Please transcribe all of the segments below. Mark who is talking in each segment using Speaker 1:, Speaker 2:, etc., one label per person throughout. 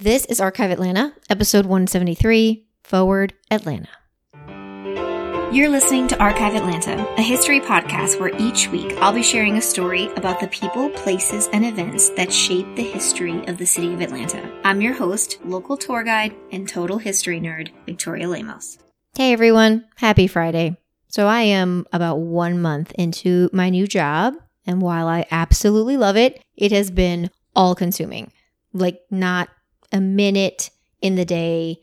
Speaker 1: This is Archive Atlanta, episode 173 Forward Atlanta.
Speaker 2: You're listening to Archive Atlanta, a history podcast where each week I'll be sharing a story about the people, places, and events that shape the history of the city of Atlanta. I'm your host, local tour guide, and total history nerd, Victoria Lemos.
Speaker 1: Hey everyone, happy Friday. So, I am about one month into my new job, and while I absolutely love it, it has been all consuming. Like, not a minute in the day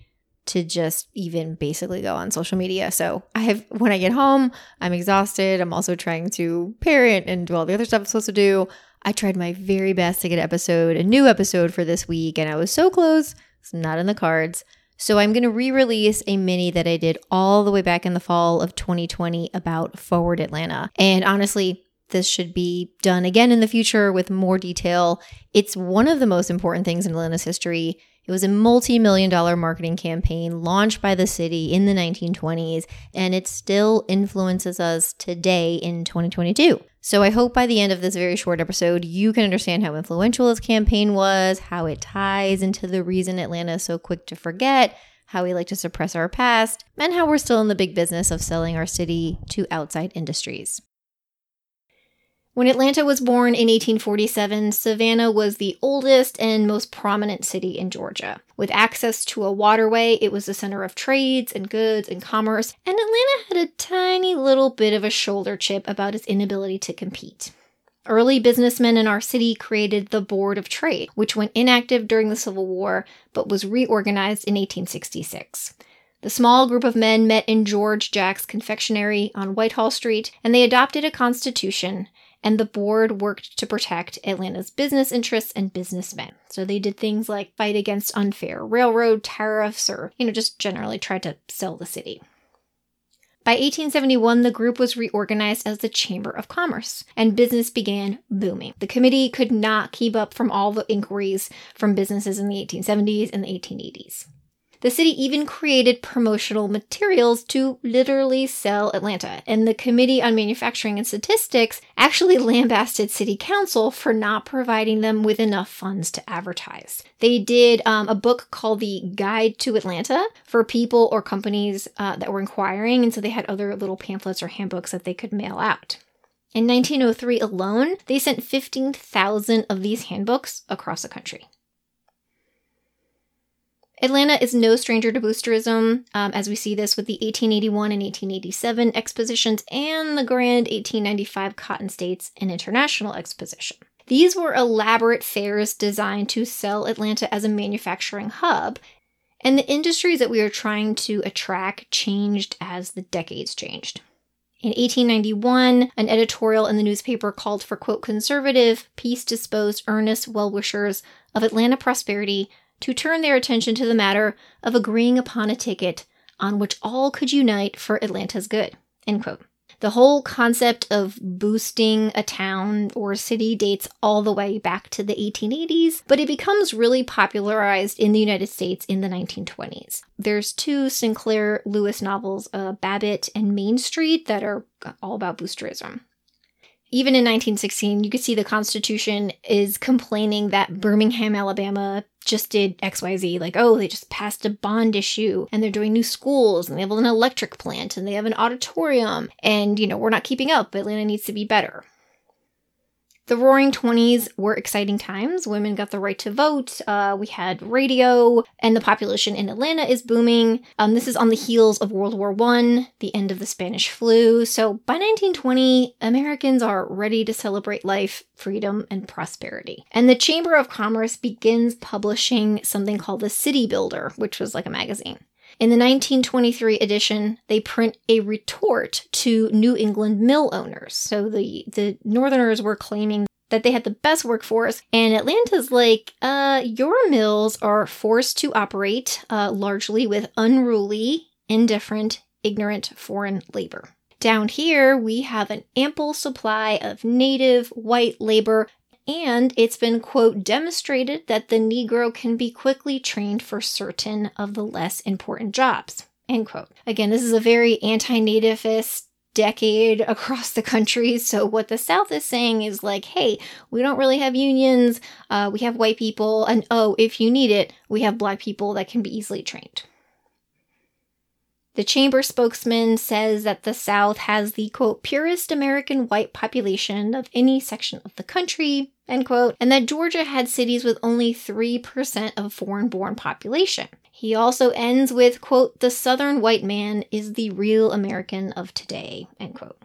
Speaker 1: to just even basically go on social media. So I have when I get home, I'm exhausted. I'm also trying to parent and do all the other stuff I'm supposed to do. I tried my very best to get an episode, a new episode for this week, and I was so close. It's not in the cards. So I'm going to re-release a mini that I did all the way back in the fall of 2020 about Forward Atlanta. And honestly, this should be done again in the future with more detail. It's one of the most important things in Atlanta's history. It was a multi million dollar marketing campaign launched by the city in the 1920s, and it still influences us today in 2022. So I hope by the end of this very short episode, you can understand how influential this campaign was, how it ties into the reason Atlanta is so quick to forget, how we like to suppress our past, and how we're still in the big business of selling our city to outside industries. When Atlanta was born in 1847, Savannah was the oldest and most prominent city in Georgia. With access to a waterway, it was the center of trades and goods and commerce, and Atlanta had a tiny little bit of a shoulder chip about its inability to compete. Early businessmen in our city created the Board of Trade, which went inactive during the Civil War but was reorganized in 1866. The small group of men met in George Jack's confectionery on Whitehall Street, and they adopted a constitution and the board worked to protect Atlanta's business interests and businessmen. So they did things like fight against unfair railroad tariffs or, you know, just generally try to sell the city. By 1871, the group was reorganized as the Chamber of Commerce, and business began booming. The committee could not keep up from all the inquiries from businesses in the 1870s and the 1880s. The city even created promotional materials to literally sell Atlanta, and the Committee on Manufacturing and Statistics actually lambasted City Council for not providing them with enough funds to advertise. They did um, a book called The Guide to Atlanta for people or companies uh, that were inquiring, and so they had other little pamphlets or handbooks that they could mail out. In 1903 alone, they sent 15,000 of these handbooks across the country. Atlanta is no stranger to boosterism, um, as we see this with the 1881 and 1887 expositions and the grand 1895 Cotton States and International Exposition. These were elaborate fairs designed to sell Atlanta as a manufacturing hub, and the industries that we are trying to attract changed as the decades changed. In 1891, an editorial in the newspaper called for, quote, conservative, peace disposed, earnest well wishers of Atlanta prosperity to turn their attention to the matter of agreeing upon a ticket on which all could unite for Atlanta's good. End quote. The whole concept of boosting a town or city dates all the way back to the 1880s, but it becomes really popularized in the United States in the 1920s. There's two Sinclair Lewis novels, uh, Babbitt and Main Street, that are all about boosterism even in 1916, you could see the Constitution is complaining that Birmingham, Alabama just did XYZ. Like, oh, they just passed a bond issue and they're doing new schools and they have an electric plant and they have an auditorium. And, you know, we're not keeping up. Atlanta needs to be better. The Roaring Twenties were exciting times. Women got the right to vote. Uh, we had radio, and the population in Atlanta is booming. Um, this is on the heels of World War One, the end of the Spanish flu. So by 1920, Americans are ready to celebrate life, freedom, and prosperity. And the Chamber of Commerce begins publishing something called the City Builder, which was like a magazine. In the 1923 edition, they print a retort to New England mill owners. So the, the Northerners were claiming that they had the best workforce, and Atlanta's like, uh, your mills are forced to operate uh, largely with unruly, indifferent, ignorant foreign labor. Down here, we have an ample supply of native white labor and it's been, quote, demonstrated that the Negro can be quickly trained for certain of the less important jobs, end quote. Again, this is a very anti nativist decade across the country. So, what the South is saying is like, hey, we don't really have unions. Uh, we have white people. And oh, if you need it, we have black people that can be easily trained. The chamber spokesman says that the South has the quote, purest American white population of any section of the country, end quote, and that Georgia had cities with only 3% of foreign born population. He also ends with, quote, the Southern white man is the real American of today, end quote.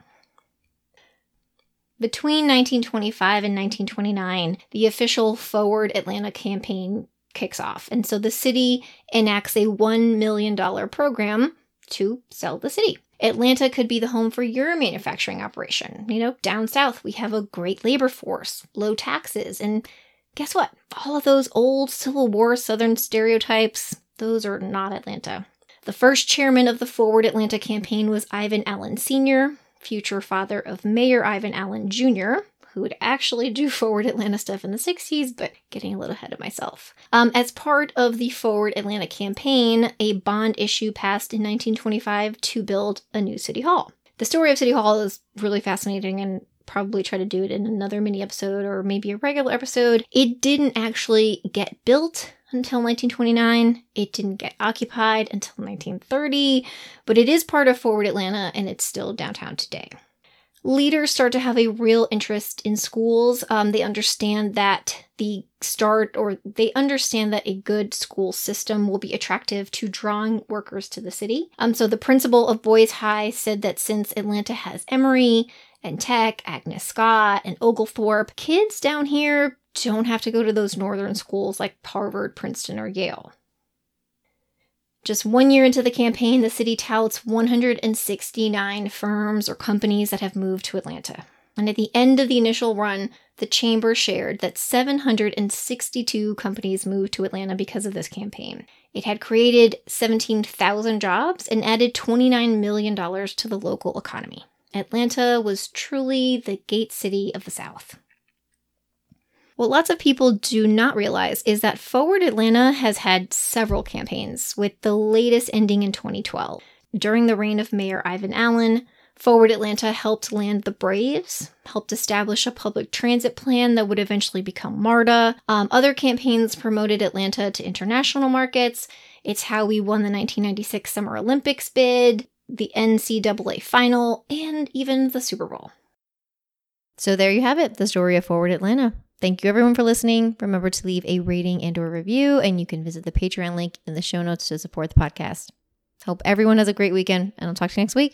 Speaker 1: Between 1925 and 1929, the official Forward Atlanta campaign kicks off. And so the city enacts a $1 million program to sell the city. Atlanta could be the home for your manufacturing operation. You know, down south, we have a great labor force, low taxes, and guess what? All of those old Civil War Southern stereotypes, those are not Atlanta. The first chairman of the Forward Atlanta campaign was Ivan Allen Sr., future father of Mayor Ivan Allen Jr., who would actually do Forward Atlanta stuff in the 60s, but getting a little ahead of myself. Um, as part of the Forward Atlanta campaign, a bond issue passed in 1925 to build a new city hall. The story of City Hall is really fascinating and probably try to do it in another mini episode or maybe a regular episode. It didn't actually get built until 1929. It didn't get occupied until 1930, but it is part of Forward Atlanta and it's still downtown today leaders start to have a real interest in schools. Um, they understand that the start or they understand that a good school system will be attractive to drawing workers to the city. Um, so the principal of Boys High said that since Atlanta has Emory and Tech, Agnes Scott, and Oglethorpe, kids down here don't have to go to those northern schools like Harvard, Princeton, or Yale. Just one year into the campaign, the city touts 169 firms or companies that have moved to Atlanta. And at the end of the initial run, the chamber shared that 762 companies moved to Atlanta because of this campaign. It had created 17,000 jobs and added $29 million to the local economy. Atlanta was truly the gate city of the South. What lots of people do not realize is that Forward Atlanta has had several campaigns, with the latest ending in 2012. During the reign of Mayor Ivan Allen, Forward Atlanta helped land the Braves, helped establish a public transit plan that would eventually become MARTA. Um, other campaigns promoted Atlanta to international markets. It's how we won the 1996 Summer Olympics bid, the NCAA final, and even the Super Bowl. So there you have it, the story of Forward Atlanta. Thank you everyone for listening. Remember to leave a rating and or review and you can visit the Patreon link in the show notes to support the podcast. Hope everyone has a great weekend and I'll talk to you next week.